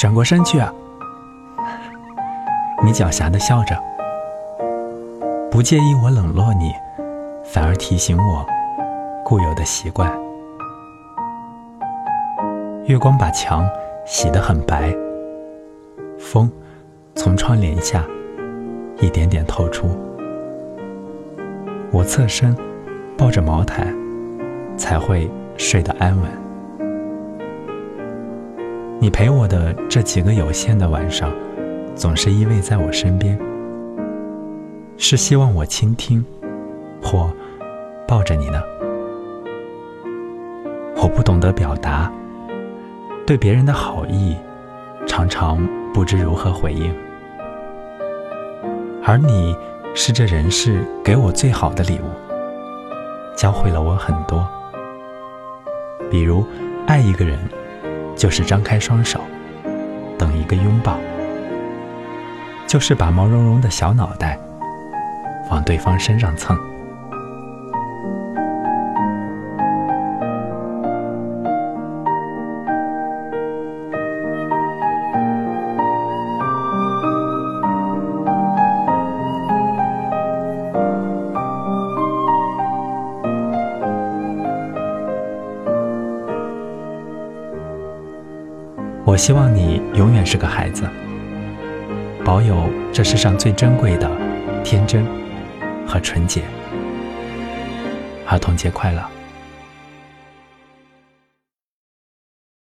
转过身去啊！你狡黠的笑着，不介意我冷落你，反而提醒我固有的习惯。月光把墙洗得很白，风从窗帘下一点点透出。我侧身抱着毛毯，才会睡得安稳。你陪我的这几个有限的晚上，总是依偎在我身边，是希望我倾听，或抱着你呢？我不懂得表达，对别人的好意，常常不知如何回应，而你是这人世给我最好的礼物，教会了我很多，比如爱一个人。就是张开双手，等一个拥抱；就是把毛茸茸的小脑袋往对方身上蹭。我希望你永远是个孩子，保有这世上最珍贵的天真和纯洁。儿童节快乐！